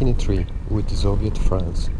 1993 with Soviet France.